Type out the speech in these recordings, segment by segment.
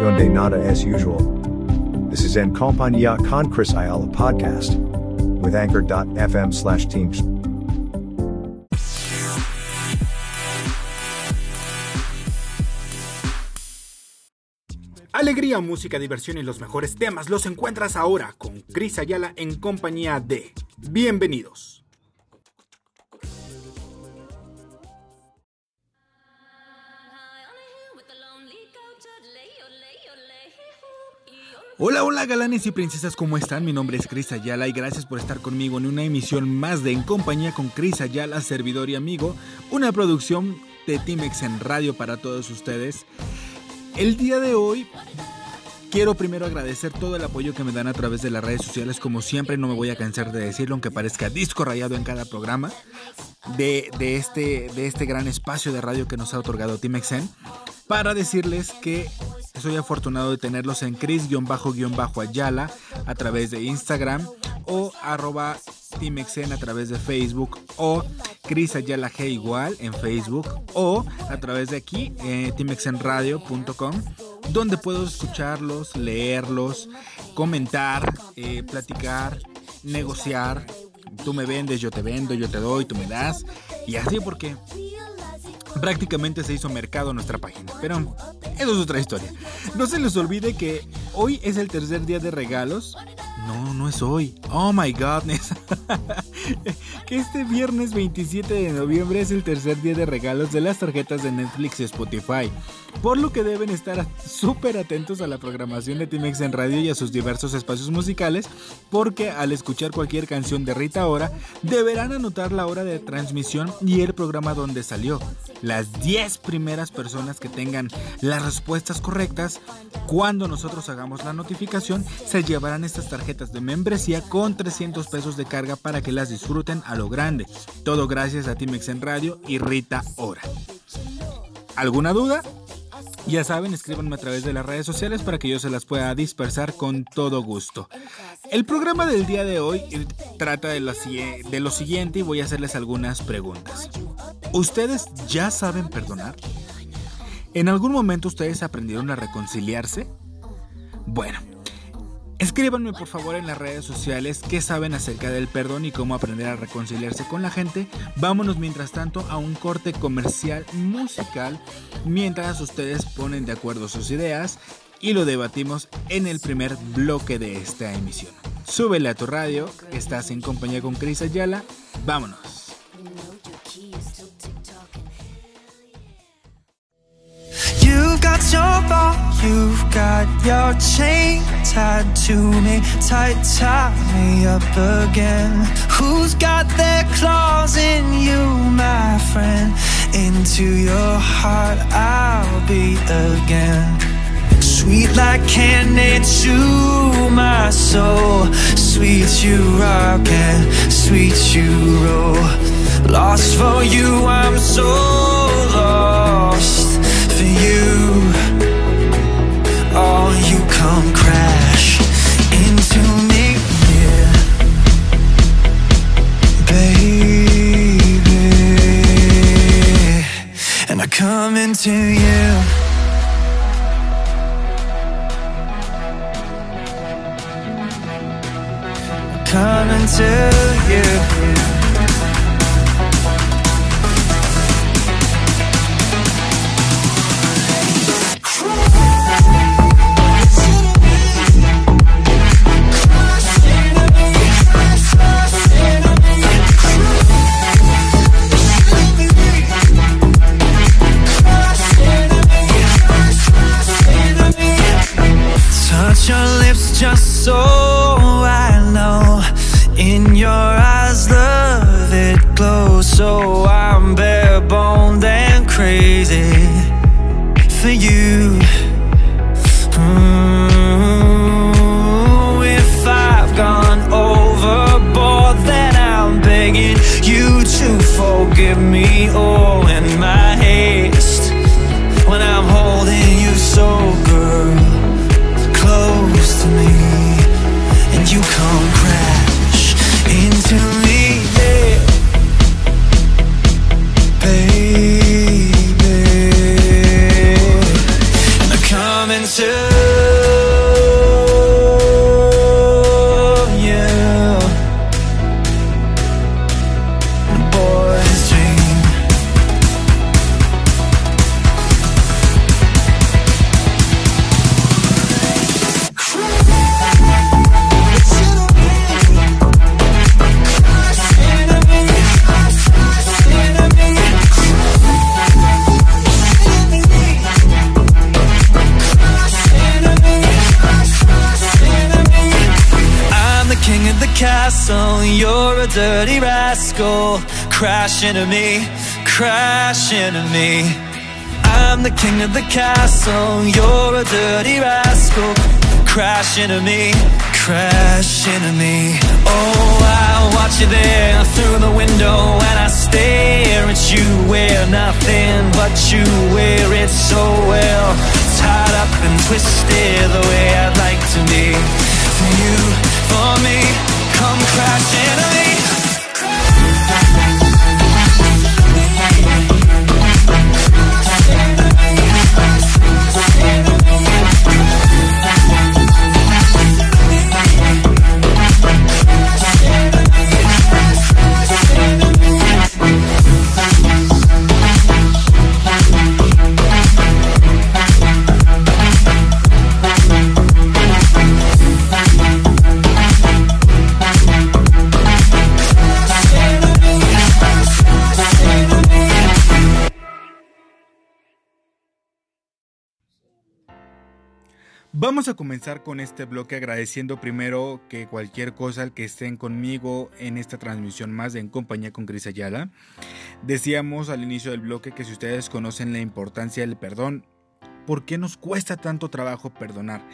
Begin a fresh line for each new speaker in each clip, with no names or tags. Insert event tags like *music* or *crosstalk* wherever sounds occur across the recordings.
donde nada as usual. This is En Compañía con Chris Ayala podcast with anchor.fm slash teams.
Alegría, música, diversión y los mejores temas los encuentras ahora con Chris Ayala en compañía de Bienvenidos. Hola, hola galanes y princesas, ¿cómo están? Mi nombre es Cris Ayala y gracias por estar conmigo en una emisión más de En Compañía con Cris Ayala, servidor y amigo, una producción de Timex en radio para todos ustedes. El día de hoy quiero primero agradecer todo el apoyo que me dan a través de las redes sociales, como siempre no me voy a cansar de decirlo, aunque parezca disco rayado en cada programa de, este, de este gran espacio de radio que nos ha otorgado Timexen, para decirles que soy afortunado de tenerlos en Chris-Ayala a través de Instagram o arroba Timexen a través de Facebook o Chris Ayala G igual en Facebook o a través de aquí eh, timexenradio.com donde puedo escucharlos, leerlos, comentar, eh, platicar, negociar. Tú me vendes, yo te vendo, yo te doy, tú me das. Y así porque prácticamente se hizo mercado nuestra página. Pero eso es otra historia. No se les olvide que hoy es el tercer día de regalos. No, no es hoy. Oh my godness. *laughs* que este viernes 27 de noviembre es el tercer día de regalos de las tarjetas de Netflix y Spotify. Por lo que deben estar súper atentos a la programación de Timex en radio y a sus diversos espacios musicales, porque al escuchar cualquier canción de Rita Ora, deberán anotar la hora de transmisión y el programa donde salió. Las 10 primeras personas que tengan las respuestas correctas cuando nosotros hagamos la notificación se llevarán estas tarjetas de membresía con 300 pesos de para que las disfruten a lo grande. Todo gracias a Timex en Radio y Rita Ora. ¿Alguna duda? Ya saben, escríbanme a través de las redes sociales para que yo se las pueda dispersar con todo gusto. El programa del día de hoy trata de lo, de lo siguiente y voy a hacerles algunas preguntas. ¿Ustedes ya saben perdonar? ¿En algún momento ustedes aprendieron a reconciliarse? Bueno, Escríbanme por favor en las redes sociales qué saben acerca del perdón y cómo aprender a reconciliarse con la gente. Vámonos mientras tanto a un corte comercial musical mientras ustedes ponen de acuerdo sus ideas y lo debatimos en el primer bloque de esta emisión. Súbele a tu radio, estás en compañía con Cris Ayala, vámonos.
Got your ball, you've got your chain tied to me. Tight, tie me up again. Who's got their claws in you, my friend? Into your heart I'll be again. Sweet like candy to my soul. Sweet you rock and sweet you roll. Lost for you, I'm so lost for you. Oh, you come crash into me, yeah. Baby. And I come into you. Come into you
oh. Crash into me, crash into me. I'm the king of the castle, you're a dirty rascal. Crash into me, crash into me. Oh, I watch you there through the window and I stare at you wear nothing but you wear it so well. Tied up and twisted the way I'd like to be. For you, for me, come crash into me.
Vamos a comenzar con este bloque agradeciendo primero que cualquier cosa al que estén conmigo en esta transmisión más En Compañía con Cris Ayala. Decíamos al inicio del bloque que si ustedes conocen la importancia del perdón, ¿por qué nos cuesta tanto trabajo perdonar?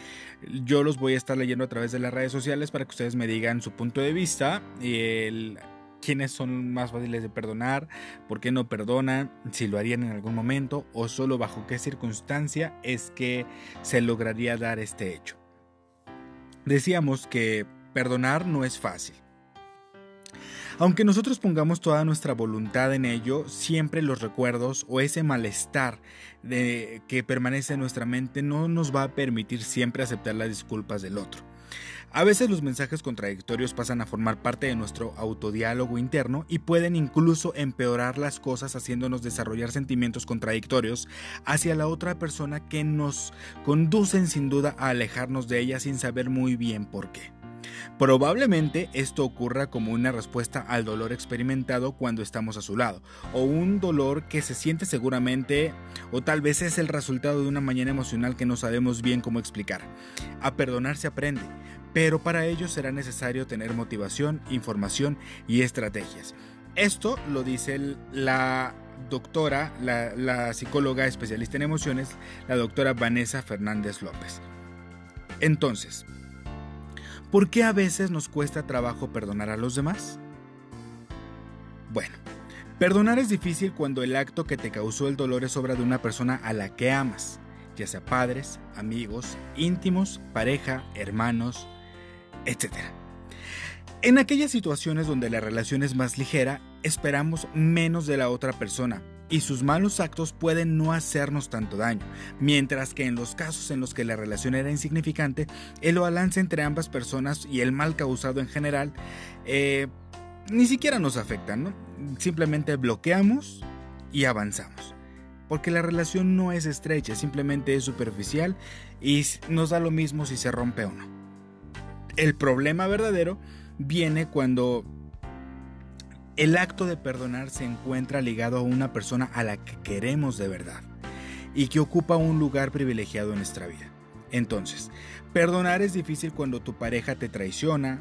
Yo los voy a estar leyendo a través de las redes sociales para que ustedes me digan su punto de vista. El, quiénes son más fáciles de perdonar, por qué no perdonan, si lo harían en algún momento o solo bajo qué circunstancia es que se lograría dar este hecho. Decíamos que perdonar no es fácil. Aunque nosotros pongamos toda nuestra voluntad en ello, siempre los recuerdos o ese malestar que permanece en nuestra mente no nos va a permitir siempre aceptar las disculpas del otro. A veces los mensajes contradictorios pasan a formar parte de nuestro autodiálogo interno y pueden incluso empeorar las cosas haciéndonos desarrollar sentimientos contradictorios hacia la otra persona que nos conducen sin duda a alejarnos de ella sin saber muy bien por qué. Probablemente esto ocurra como una respuesta al dolor experimentado cuando estamos a su lado, o un dolor que se siente seguramente, o tal vez es el resultado de una mañana emocional que no sabemos bien cómo explicar. A perdonar se aprende, pero para ello será necesario tener motivación, información y estrategias. Esto lo dice la doctora, la, la, psicóloga especialista en emociones, la doctora Vanessa Fernández López. Entonces, ¿por qué a veces nos cuesta trabajo perdonar a los demás? Bueno, perdonar es difícil cuando el acto que te causó el dolor es obra de una persona a la que amas, ya sea padres, amigos, íntimos, pareja, hermanos, etc. En aquellas situaciones donde la relación es más ligera, esperamos menos de la otra persona y sus malos actos pueden no hacernos tanto daño, mientras que en los casos en los que la relación era insignificante, el balance entre ambas personas y el mal causado en general eh, ni siquiera nos afectan, ¿no? Simplemente bloqueamos y avanzamos. Porque la relación no es estrecha, simplemente es superficial y nos da lo mismo si se rompe o no. El problema verdadero viene cuando el acto de perdonar se encuentra ligado a una persona a la que queremos de verdad y que ocupa un lugar privilegiado en nuestra vida. Entonces, perdonar es difícil cuando tu pareja te traiciona,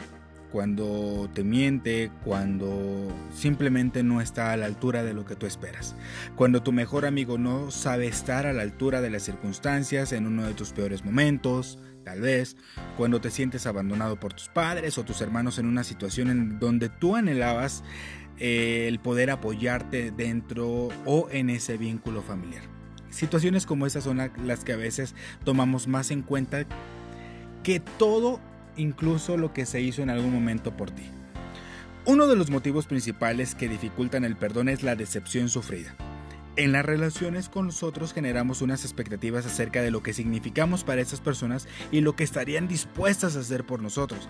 cuando te miente, cuando simplemente no está a la altura de lo que tú esperas, cuando tu mejor amigo no sabe estar a la altura de las circunstancias en uno de tus peores momentos, tal vez, cuando te sientes abandonado por tus padres o tus hermanos en una situación en donde tú anhelabas eh, el poder apoyarte dentro o en ese vínculo familiar. Situaciones como esas son las que a veces tomamos más en cuenta que todo incluso lo que se hizo en algún momento por ti. Uno de los motivos principales que dificultan el perdón es la decepción sufrida. En las relaciones con nosotros generamos unas expectativas acerca de lo que significamos para esas personas y lo que estarían dispuestas a hacer por nosotros.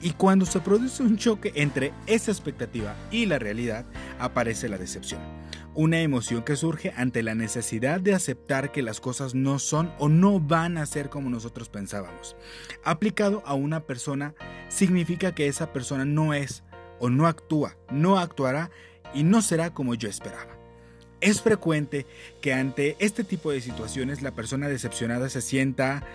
Y cuando se produce un choque entre esa expectativa y la realidad, aparece la decepción. Una emoción que surge ante la necesidad de aceptar que las cosas no son o no van a ser como nosotros pensábamos. Aplicado a una persona significa que esa persona no es o no actúa, no actuará y no será como yo esperaba. Es frecuente que ante este tipo de situaciones la persona decepcionada se sienta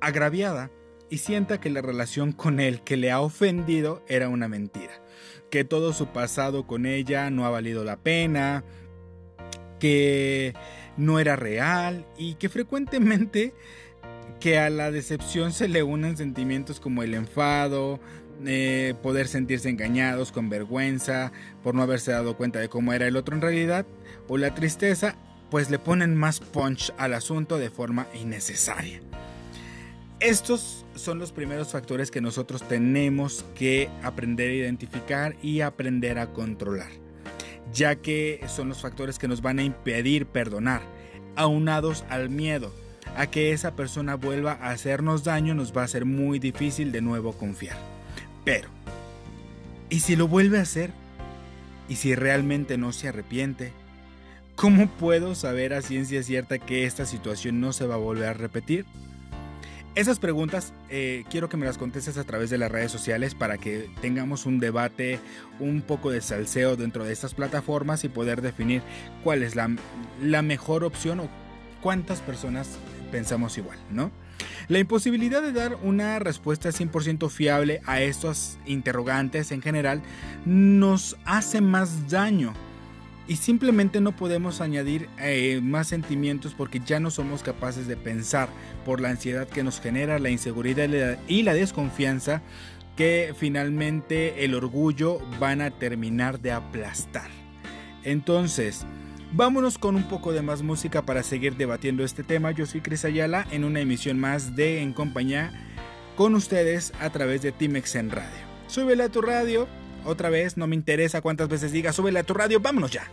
agraviada y sienta que la relación con él que le ha ofendido era una mentira. que todo su pasado con ella no ha valido la pena, que no era real y que frecuentemente que a la decepción se le unen sentimientos como el enfado, eh, poder sentirse engañados con vergüenza por no haberse dado cuenta de cómo era el otro en realidad, o la tristeza, pues le ponen más punch al asunto de forma innecesaria. Estos son los primeros factores que nosotros tenemos que aprender a identificar y aprender a controlar, ya que son los factores que nos van a impedir perdonar, aunados al miedo a que esa persona vuelva a hacernos daño, nos va a ser muy difícil de nuevo confiar. Pero, ¿y si lo vuelve a hacer? ¿Y si realmente no se arrepiente? ¿Cómo puedo saber a ciencia cierta que esta situación no se va a volver a repetir? Esas preguntas eh, quiero que me las contestes a través de las redes sociales para que tengamos un debate, un poco de salseo dentro de estas plataformas y poder definir cuál es la, la mejor opción o cuántas personas pensamos igual, ¿no? La imposibilidad de dar una respuesta 100% fiable a estos interrogantes en general nos hace más daño y simplemente no podemos añadir eh, más sentimientos porque ya no somos capaces de pensar por la ansiedad que nos genera la inseguridad y la desconfianza que finalmente el orgullo van a terminar de aplastar. Entonces, Vámonos con un poco de más música para seguir debatiendo este tema. Yo soy Cris Ayala en una emisión más de En Compañía con ustedes a través de Timex en Radio. Súbele a tu radio. Otra vez, no me interesa cuántas veces diga, súbele a tu radio. Vámonos ya.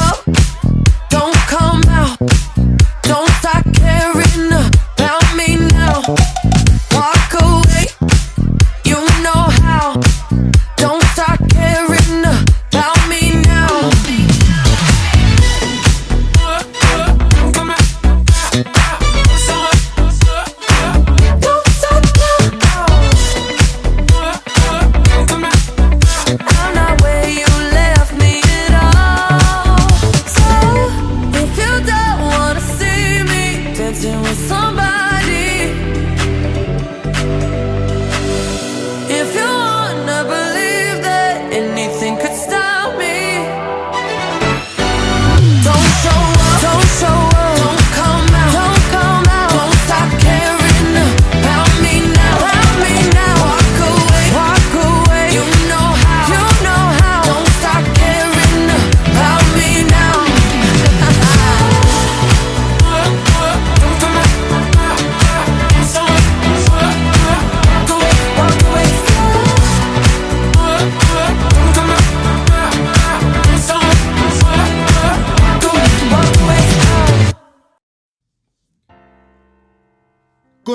Up, don't come out,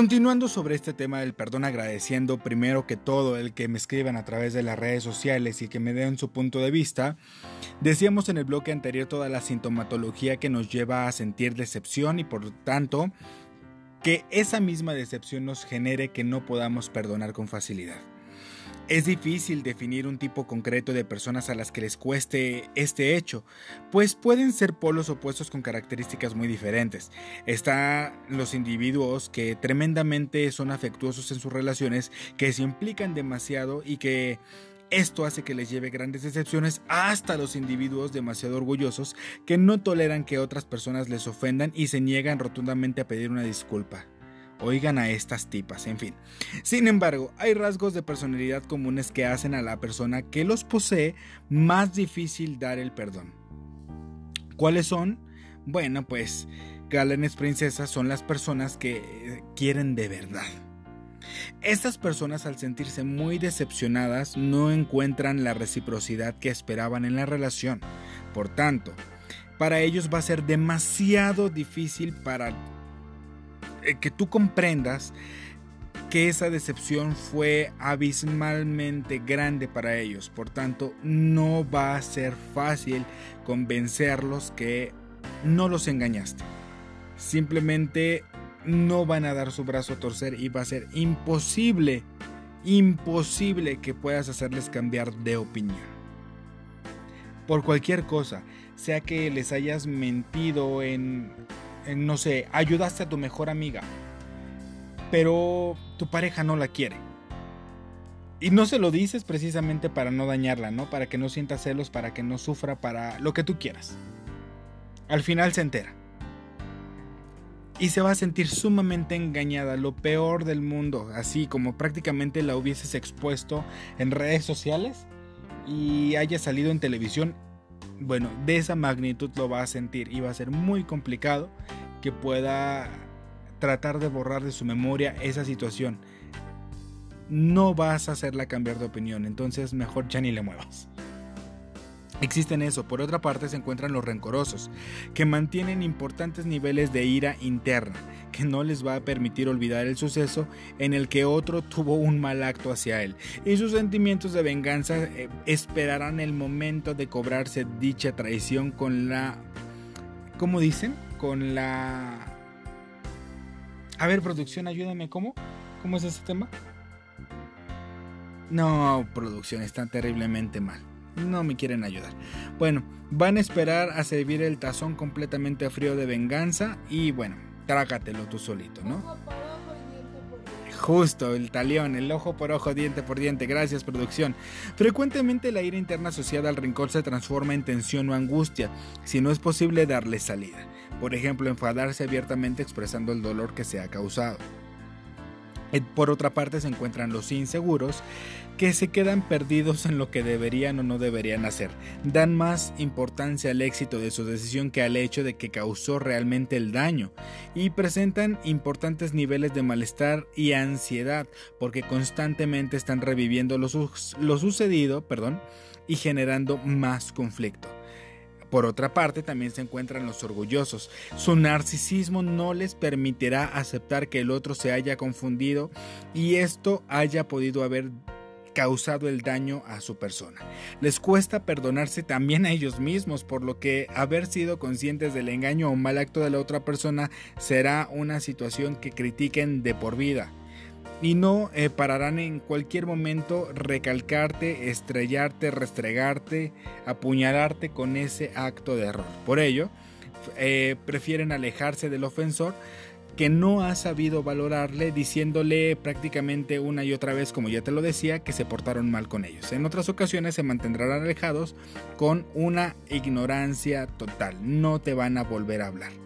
Continuando sobre este tema del perdón, agradeciendo primero que todo el que me escriban a través de las redes sociales y que me den su punto de vista, decíamos en el bloque anterior toda la sintomatología que nos lleva a sentir decepción y por tanto que esa misma decepción nos genere que no podamos perdonar con facilidad. Es difícil definir un tipo concreto de personas a las que les cueste este hecho, pues pueden ser polos opuestos con características muy diferentes. Están los individuos que tremendamente son afectuosos en sus relaciones, que se implican demasiado y que esto hace que les lleve grandes decepciones hasta los individuos demasiado orgullosos que no toleran que otras personas les ofendan y se niegan rotundamente a pedir una disculpa. Oigan a estas tipas, en fin. Sin embargo, hay rasgos de personalidad comunes que hacen a la persona que los posee más difícil dar el perdón. ¿Cuáles son? Bueno, pues galanes princesas son las personas que eh, quieren de verdad. Estas personas al sentirse muy decepcionadas no encuentran la reciprocidad que esperaban en la relación. Por tanto, para ellos va a ser demasiado difícil para que tú comprendas que esa decepción fue abismalmente grande para ellos. Por tanto, no va a ser fácil convencerlos que no los engañaste. Simplemente no van a dar su brazo a torcer y va a ser imposible, imposible que puedas hacerles cambiar de opinión. Por cualquier cosa, sea que les hayas mentido en no sé, ayudaste a tu mejor amiga, pero tu pareja no la quiere. Y no se lo dices precisamente para no dañarla, ¿no? Para que no sienta celos, para que no sufra, para lo que tú quieras. Al final se entera. Y se va a sentir sumamente engañada, lo peor del mundo, así como prácticamente la hubieses expuesto en redes sociales y haya salido en televisión bueno, de esa magnitud lo va a sentir y va a ser muy complicado que pueda tratar de borrar de su memoria esa situación. No vas a hacerla cambiar de opinión, entonces mejor ya ni le muevas. Existen eso. Por otra parte se encuentran los rencorosos, que mantienen importantes niveles de ira interna, que no les va a permitir olvidar el suceso en el que otro tuvo un mal acto hacia él. Y sus sentimientos de venganza eh, esperarán el momento de cobrarse dicha traición con la... ¿Cómo dicen? Con la... A ver, producción, ayúdame, ¿cómo? ¿Cómo es ese tema? No, producción, está terriblemente mal no me quieren ayudar. Bueno, van a esperar a servir el tazón completamente frío de venganza y bueno, trágatelo tú solito, ¿no? Justo, el talión, el ojo por ojo, diente por diente. Gracias, producción. Frecuentemente la ira interna asociada al rencor se transforma en tensión o angustia, si no es posible darle salida. Por ejemplo, enfadarse abiertamente expresando el dolor que se ha causado. Eh, por otra parte se encuentran los inseguros, que se quedan perdidos en lo que deberían o no deberían hacer. Dan más importancia al éxito de su decisión que al hecho de que causó realmente el daño. Y presentan importantes niveles de malestar y ansiedad porque constantemente están reviviendo lo, sucedido perdón, y generando más conflicto. Por otra parte, también se encuentran los orgullosos. Su narcisismo no les permitirá aceptar que el otro se haya confundido y esto haya podido haber causado el daño a su persona. Les cuesta perdonarse también a ellos mismos, por lo que haber sido conscientes del engaño o mal acto de la otra persona será una situación que critiquen de por vida y no eh, pararán en cualquier momento recalcarte, estrellarte, restregarte, apuñalarte con ese acto de error. Por ello, eh, prefieren alejarse del ofensor que no ha sabido valorarle diciéndole prácticamente una y otra vez, como ya te lo decía, que se portaron mal con ellos. En otras ocasiones se mantendrán alejados con una ignorancia total, no te van a volver a hablar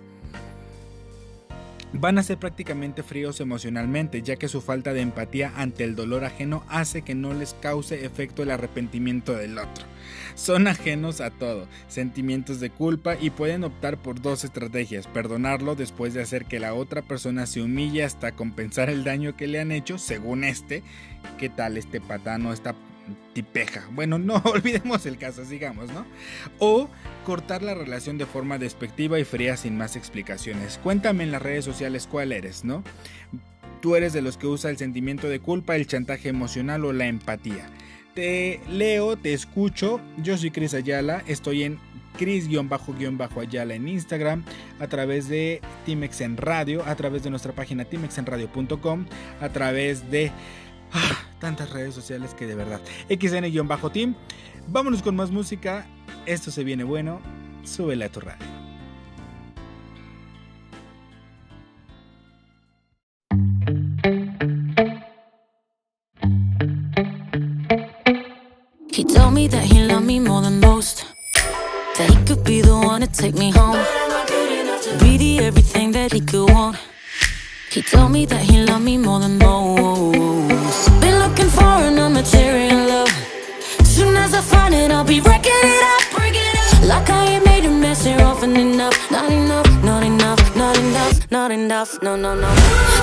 van a ser prácticamente fríos emocionalmente, ya que su falta de empatía ante el dolor ajeno hace que no les cause efecto el arrepentimiento del otro. Son ajenos a todo, sentimientos de culpa y pueden optar por dos estrategias, perdonarlo después de hacer que la otra persona se humille hasta compensar el daño que le han hecho, según este, ¿qué tal este patano, esta tipeja. Bueno, no *laughs* olvidemos el caso, sigamos, ¿no? O cortar la relación de forma despectiva y fría sin más explicaciones. Cuéntame en las redes sociales cuál eres, ¿no? tú eres de los que usa el sentimiento de culpa, el chantaje emocional o la empatía. Te leo, te escucho. Yo soy Cris Ayala, estoy en Cris-Ayala en Instagram, a través de Timex en Radio, a través de nuestra página timexenradio.com, a través de ah, tantas redes sociales que de verdad. XN-Team. Vámonos con más música. Esto se viene bueno. Súbele a tu radio.
He told me that he loved me more than most. That he could be the one to take me home. Be the everything that he could want. He told me that he loved me more than most. Been looking for an material love. Soon as I find it, I'll be wrecking it up. Like I ain't made a mess here often enough. Not enough, not enough, not enough, not enough. No, no, no.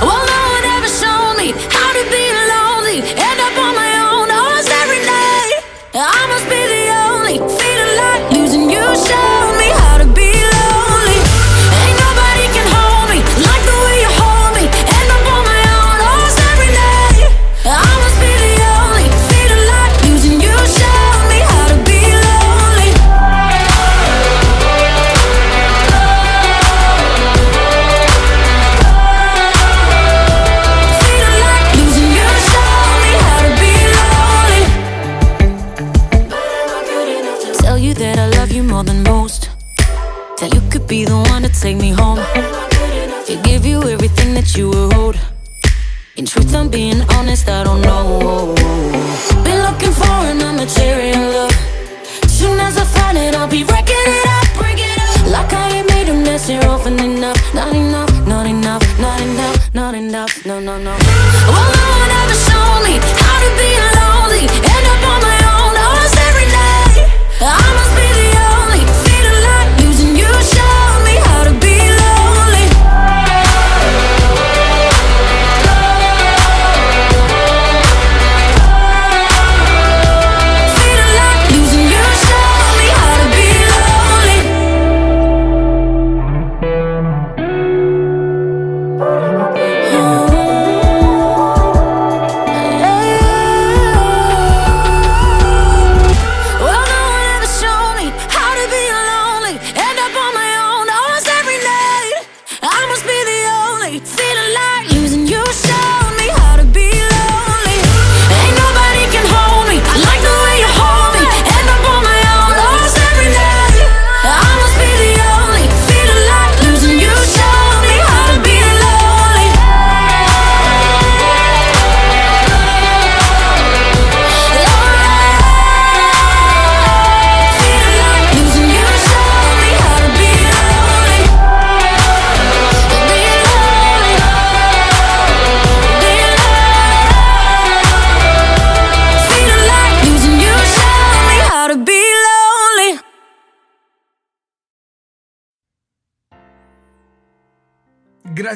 Well, no one ever showed me how to be lonely. End up on my own almost every night. I must be the only feeling like losing you. Showed that you hold. In truth, I'm being honest, I don't know. Been looking for an material love. Soon as I find it, I'll be wrecking it up, bring up. Like I ain't made a mess here often enough. Not enough, not enough, not enough, not enough. No, no, no.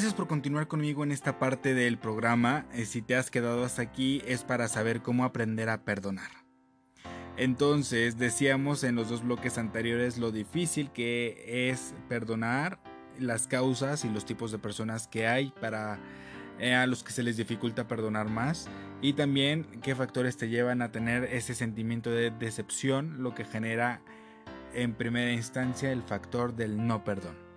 Gracias por continuar conmigo en esta parte del programa. Eh, Si te has quedado hasta aquí es para saber cómo aprender a perdonar. Entonces, decíamos en los dos bloques anteriores lo difícil que es perdonar, las causas y los tipos de personas que hay para eh, a los que se les dificulta perdonar más y también qué factores te llevan a tener ese sentimiento de decepción, lo que genera en primera instancia el factor del no perdón.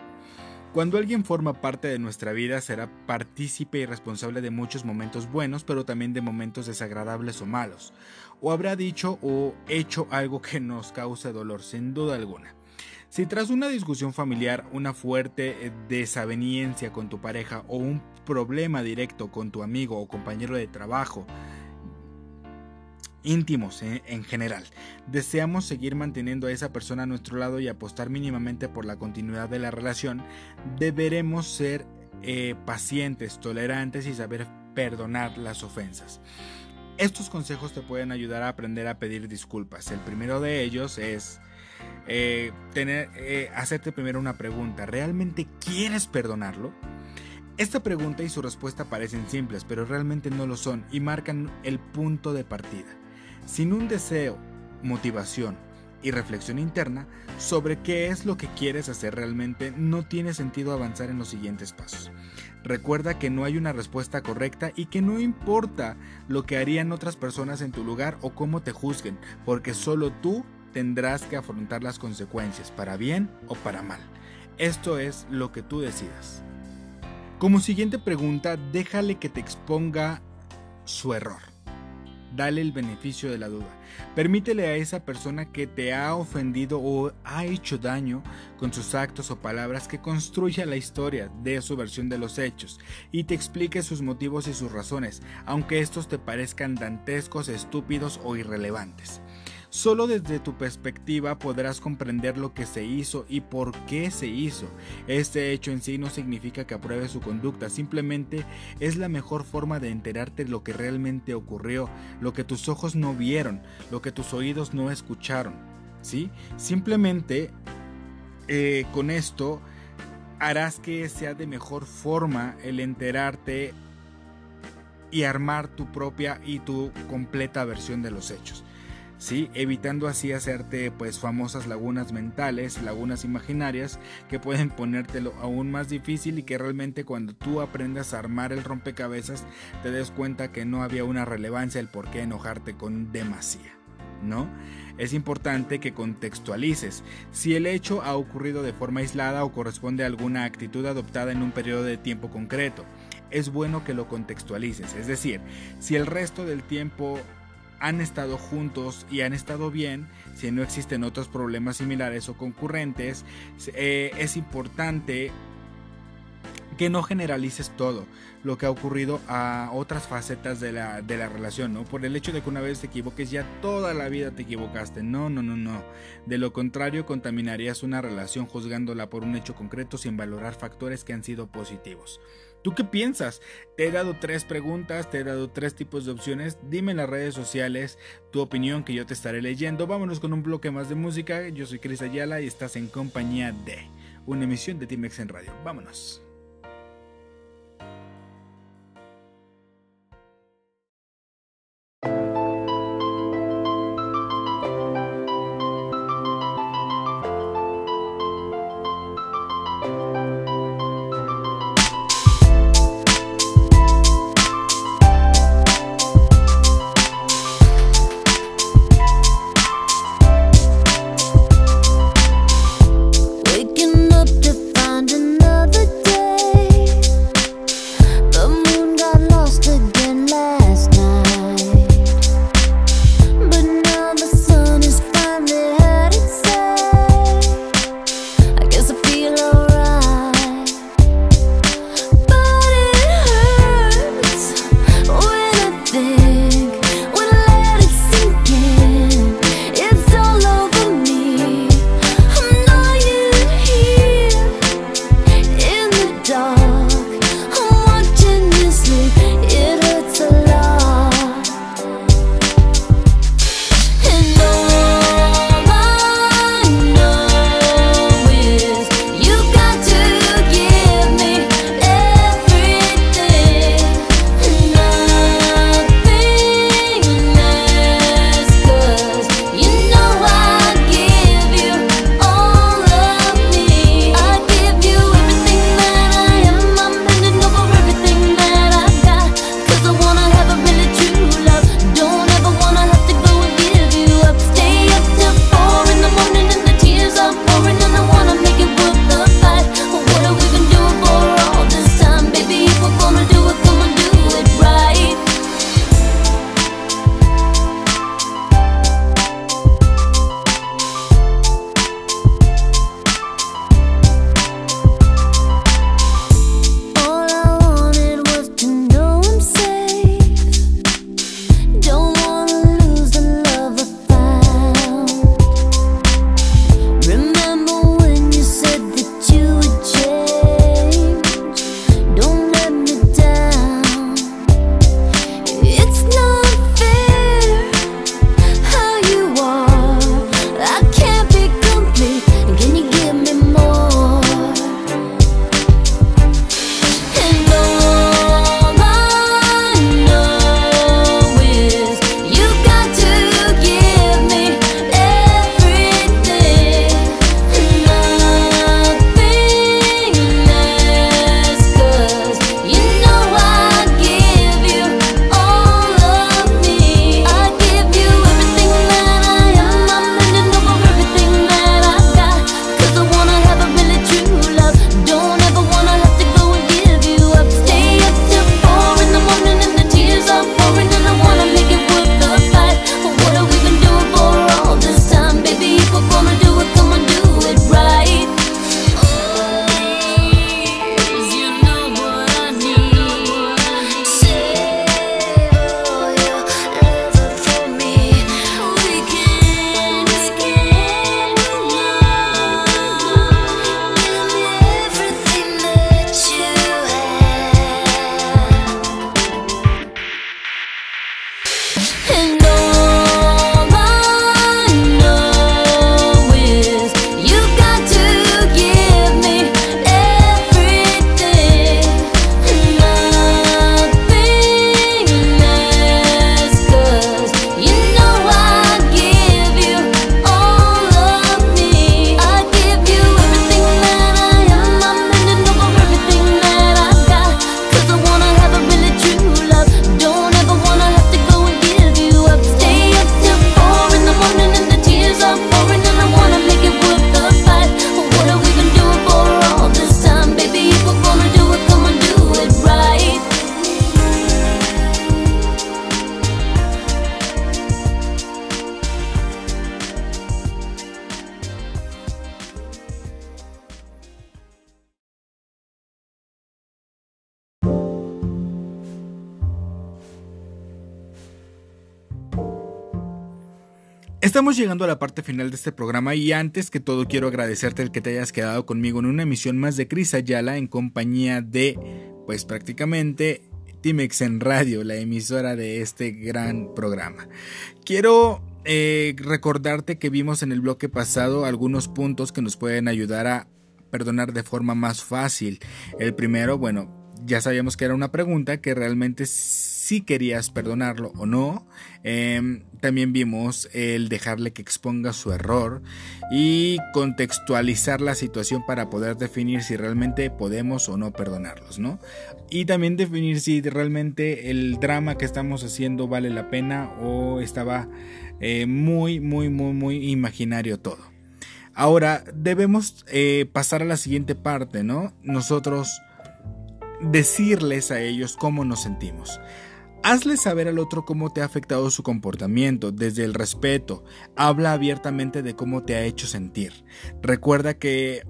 Cuando alguien forma parte de nuestra vida será partícipe y responsable de muchos momentos buenos, pero también de momentos desagradables o malos. O habrá dicho o hecho algo que nos cause dolor, sin duda alguna. Si tras una discusión familiar, una fuerte eh, desaveniencia con tu pareja o un problema directo con tu amigo o compañero de trabajo, íntimos eh, en general. Deseamos seguir manteniendo a esa persona a nuestro lado y apostar mínimamente por la continuidad de la relación. Deberemos ser eh, pacientes, tolerantes y saber perdonar las ofensas. Estos consejos te pueden ayudar a aprender a pedir disculpas. El primero de ellos es eh, hacerte primero una pregunta. ¿Realmente quieres perdonarlo? Esta pregunta y su respuesta parecen simples, pero realmente no lo son y marcan el punto de partida. Sin un deseo, motivación y reflexión interna sobre qué es lo que quieres hacer realmente, no tiene sentido avanzar en los siguientes pasos. Recuerda que no hay una respuesta correcta y que no importa lo que harían otras personas en tu lugar o cómo te juzguen, porque solo tú tendrás que afrontar las consecuencias, para bien o para mal. Esto es lo que tú decidas. Como siguiente pregunta, déjale que te exponga su error dale el beneficio de la duda. Permítele a esa persona que te ha ofendido o ha hecho daño con sus actos o palabras que construya la historia de su versión de los hechos y te explique sus motivos y sus razones, aunque estos te parezcan dantescos, estúpidos o irrelevantes. Solo desde tu perspectiva podrás comprender lo que se hizo y por qué se hizo. Este hecho en sí no significa que apruebe su conducta, simplemente es la mejor forma de enterarte de lo que realmente ocurrió, lo que tus ojos no vieron, lo que tus oídos no escucharon. ¿Sí? Simplemente eh, con esto harás que sea de mejor forma el enterarte y armar tu propia y tu completa versión de los hechos evitando así hacerte pues famosas lagunas mentales, lagunas imaginarias que pueden ponértelo aún más difícil y que realmente cuando tú aprendas a armar el rompecabezas te des cuenta que no había una relevancia el por qué enojarte con demasía, ¿no? Es importante que contextualices si el hecho ha ocurrido de forma aislada o corresponde a alguna actitud adoptada en un periodo de tiempo concreto. Es bueno que lo contextualices, es decir, si el resto del tiempo han estado juntos y han estado bien, si no existen otros problemas similares o concurrentes, eh, es importante que no generalices todo lo que ha ocurrido a otras facetas de la, de la, relación, ¿no? Por el hecho de que una vez te equivoques, ya toda la vida te equivocaste. No, no, no, no. De lo contrario, contaminarías una relación juzgándola por un hecho concreto sin valorar factores que han sido positivos. ¿Tú qué piensas? Te he dado tres preguntas, te he dado tres tipos de opciones. Dime en las redes sociales tu opinión que yo te estaré leyendo. Vámonos con un bloque más de música. Yo soy Cris Ayala y estás en compañía de una emisión de Timex en Radio. Vámonos. A la parte final de este programa y antes que todo quiero agradecerte el que te hayas quedado conmigo en una emisión más de Cris Ayala en compañía de, pues prácticamente, Timex en Radio, la emisora de este gran programa. Quiero eh, recordarte que vimos en el bloque pasado algunos puntos que nos pueden ayudar a perdonar de forma más fácil. El primero, bueno, ya sabíamos que era una pregunta que realmente si querías perdonarlo o no. Em, también vimos el dejarle que exponga su error y contextualizar la situación para poder definir si realmente podemos o no perdonarlos, ¿no? Y también definir si realmente el drama que estamos haciendo vale la pena o estaba eh, muy, muy, muy, muy imaginario todo. Ahora debemos eh, pasar a la siguiente parte, ¿no? Nosotros decirles a ellos cómo nos sentimos. Hazle saber al otro cómo te ha afectado su comportamiento, desde el respeto. Habla abiertamente de cómo te ha hecho sentir. Recuerda que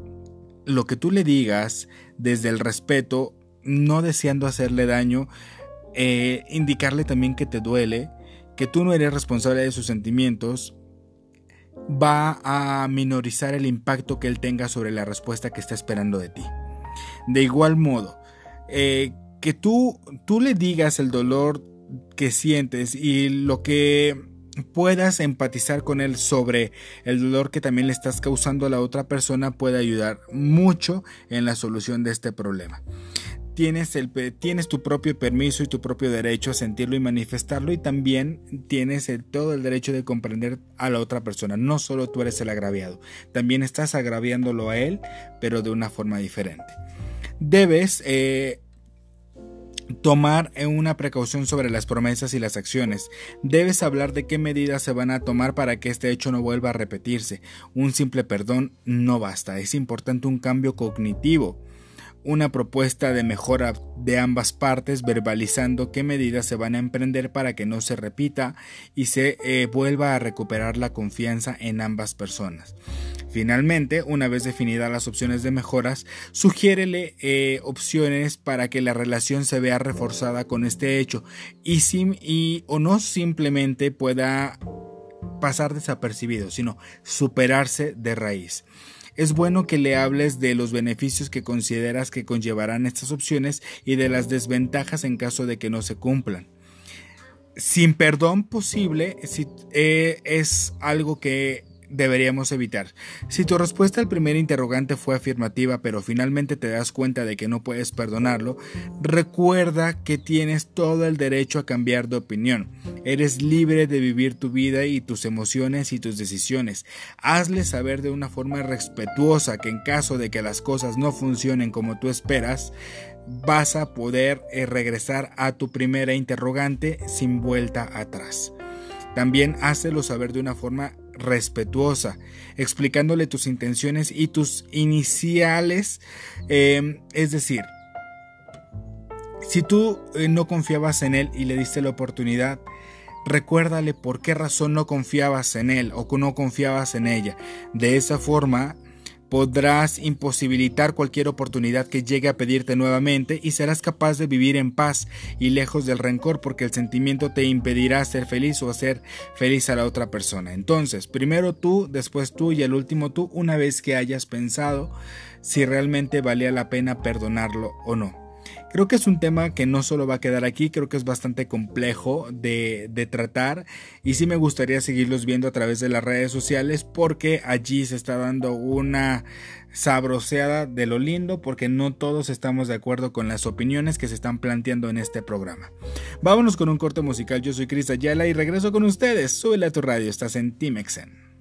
lo que tú le digas desde el respeto, no deseando hacerle daño, eh, indicarle también que te duele, que tú no eres responsable de sus sentimientos, va a minorizar el impacto que él tenga sobre la respuesta que está esperando de ti. De igual modo, eh, que tú, tú le digas el dolor que sientes y lo que puedas empatizar con él sobre el dolor que también le estás causando a la otra persona puede ayudar mucho en la solución de este problema. Tienes, el, tienes tu propio permiso y tu propio derecho a sentirlo y manifestarlo y también tienes todo el derecho de comprender a la otra persona. No solo tú eres el agraviado, también estás agraviándolo a él, pero de una forma diferente. Debes eh, tomar una precaución sobre las promesas y las acciones. Debes hablar de qué medidas se van a tomar para que este hecho no vuelva a repetirse. Un simple perdón no basta, es importante un cambio cognitivo una propuesta de mejora de ambas partes, verbalizando qué medidas se van a emprender para que no se repita y se eh, vuelva a recuperar la confianza en ambas personas. Finalmente, una vez definidas las opciones de mejoras, sugiérele eh, opciones para que la relación se vea reforzada con este hecho y, y o no simplemente pueda pasar desapercibido, sino superarse de raíz es bueno que le hables de los beneficios que consideras que conllevarán estas opciones y de las desventajas en caso de que no se cumplan. Sin perdón posible si, eh, es algo que deberíamos evitar. Si tu respuesta al primer interrogante fue afirmativa, pero finalmente te das cuenta de que no puedes perdonarlo, recuerda que tienes todo el derecho a cambiar de opinión. Eres libre de vivir tu vida y tus emociones y tus decisiones. Hazle saber de una forma respetuosa que en caso de que las cosas no funcionen como tú esperas, vas a poder eh, regresar a tu primera interrogante sin vuelta atrás. También hácelo saber de una forma respetuosa, explicándole tus intenciones y tus iniciales. Em, es decir, si tú eh, no confiabas en él y le diste la oportunidad, recuérdale por qué razón no confiabas en él o no confiabas en ella. De esa forma, podrás imposibilitar cualquier oportunidad que llegue a pedirte nuevamente y serás capaz de vivir en paz y lejos del rencor porque el sentimiento te impedirá ser feliz o hacer feliz a la otra persona. Entonces, primero tú, después tú y el último tú una vez que hayas pensado si realmente valía la pena perdonarlo o no. Creo que es un tema que no solo va a quedar aquí, creo que es bastante complejo de, tratar y sí me gustaría seguirlos viendo a través de las redes sociales porque allí se está dando una sabroseada de lo lindo porque no todos estamos de acuerdo con las opiniones que se están planteando en este programa. Vámonos con un corte musical, yo soy Cris Ayala y regreso con ustedes. Súbele a tu radio, estás en Timexen.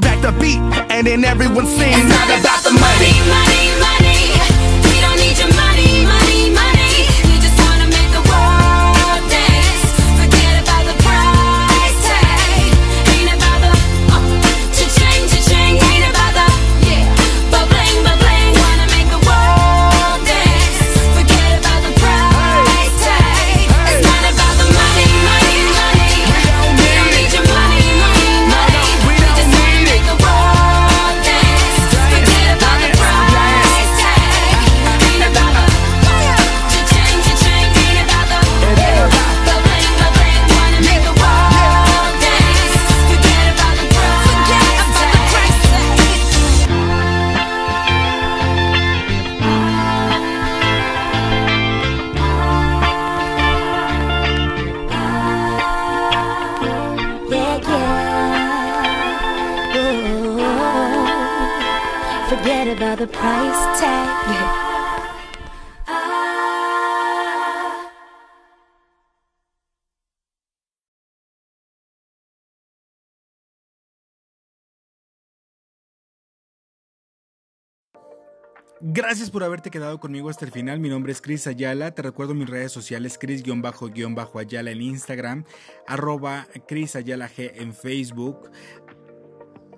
Bring back the beat, and then everyone sings.
It's not about the money.
Gracias por haberte quedado conmigo hasta el final. Mi nombre es Chris Ayala. Te recuerdo mis redes sociales, Chris-Ayala en Instagram, arroba Chris Ayala G en Facebook.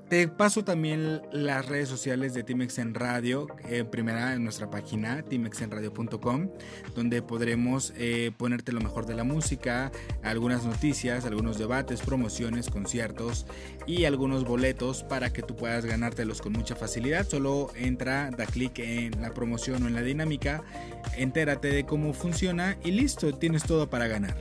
Te paso también las redes sociales de Timex en Radio, eh, primera en nuestra página, timexenradio.com, donde podremos eh, ponerte lo mejor de la música, algunas noticias, algunos debates, promociones, conciertos y algunos boletos para que tú puedas ganártelos con mucha facilidad. Solo entra, da clic en la promoción o en la dinámica, entérate de cómo funciona y listo, tienes todo para ganar.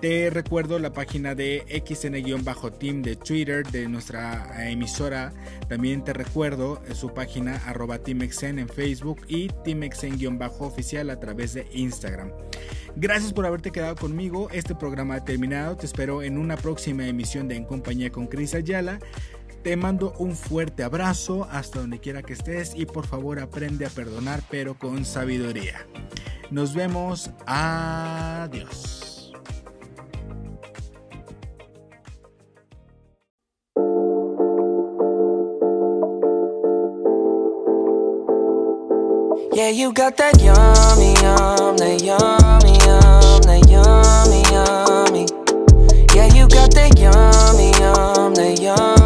Te recuerdo la página de XN-Team de Twitter de nuestra eh, emisora. También te recuerdo eh, su página arroba TeamXN en Facebook y TeamXN-oficial a través de Instagram. Gracias por haberte quedado conmigo. Este programa ha terminado. Te espero en una próxima emisión de En Compañía con Cris Ayala. Te mando un fuerte abrazo hasta donde quiera que estés y por favor aprende a perdonar pero con sabiduría. Nos vemos. Adiós.
Yeah, you got that yummy, yum, that yummy, yum, that yummy, yummy. Yeah, you got that yummy, yum, that yummy,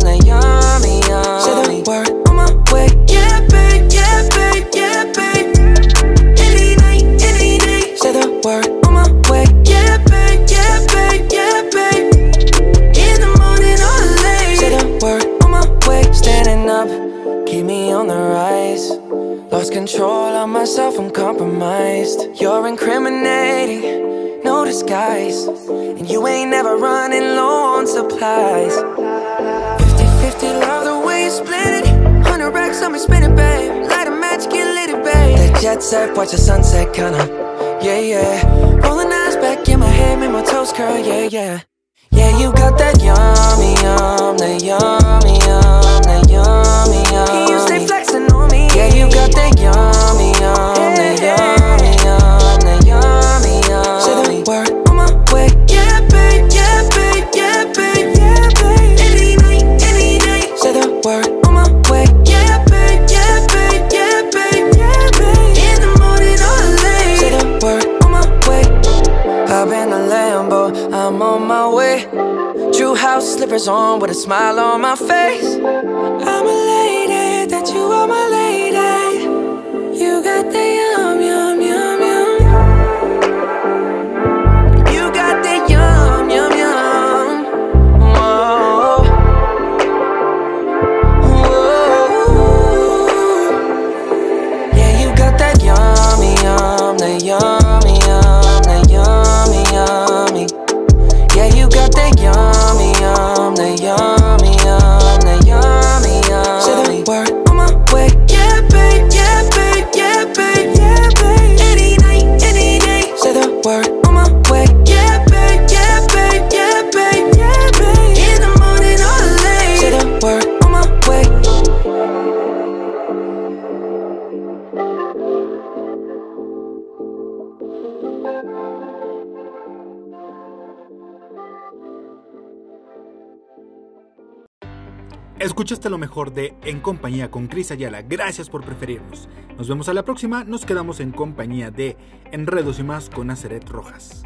that yummy, yummy. Say the word on my way. Yeah, babe, yeah, babe, yeah, babe. Any night, any day. Say the word on my way. Yeah, babe, yeah, babe, yeah, babe. In the morning or late. Say the word on my way. Standing up, keep me on the rise. Lost control of myself, I'm compromised. You're incriminating, no disguise. And you ain't never running low on supplies. 50 50, love the way you split it. 100 racks on me, spin it, babe. Light a match, get lit, it, babe. That jet set, watch the sunset, kinda. Yeah, yeah. Rolling eyes back in my head, make my toes curl, yeah, yeah. Yeah, you got that yummy, yum, that yummy, yum, that yummy, yum. You stay flexing on me. Yeah, you got that yummy, yum, that yummy, I've been a Lambo, I'm on my way. True house slippers on with a smile on my face. I'm a lady, that you are my.
Escuchaste lo mejor de En compañía con Cris Ayala. Gracias por preferirnos. Nos vemos a la próxima. Nos quedamos en compañía de Enredos y más con Aceret Rojas.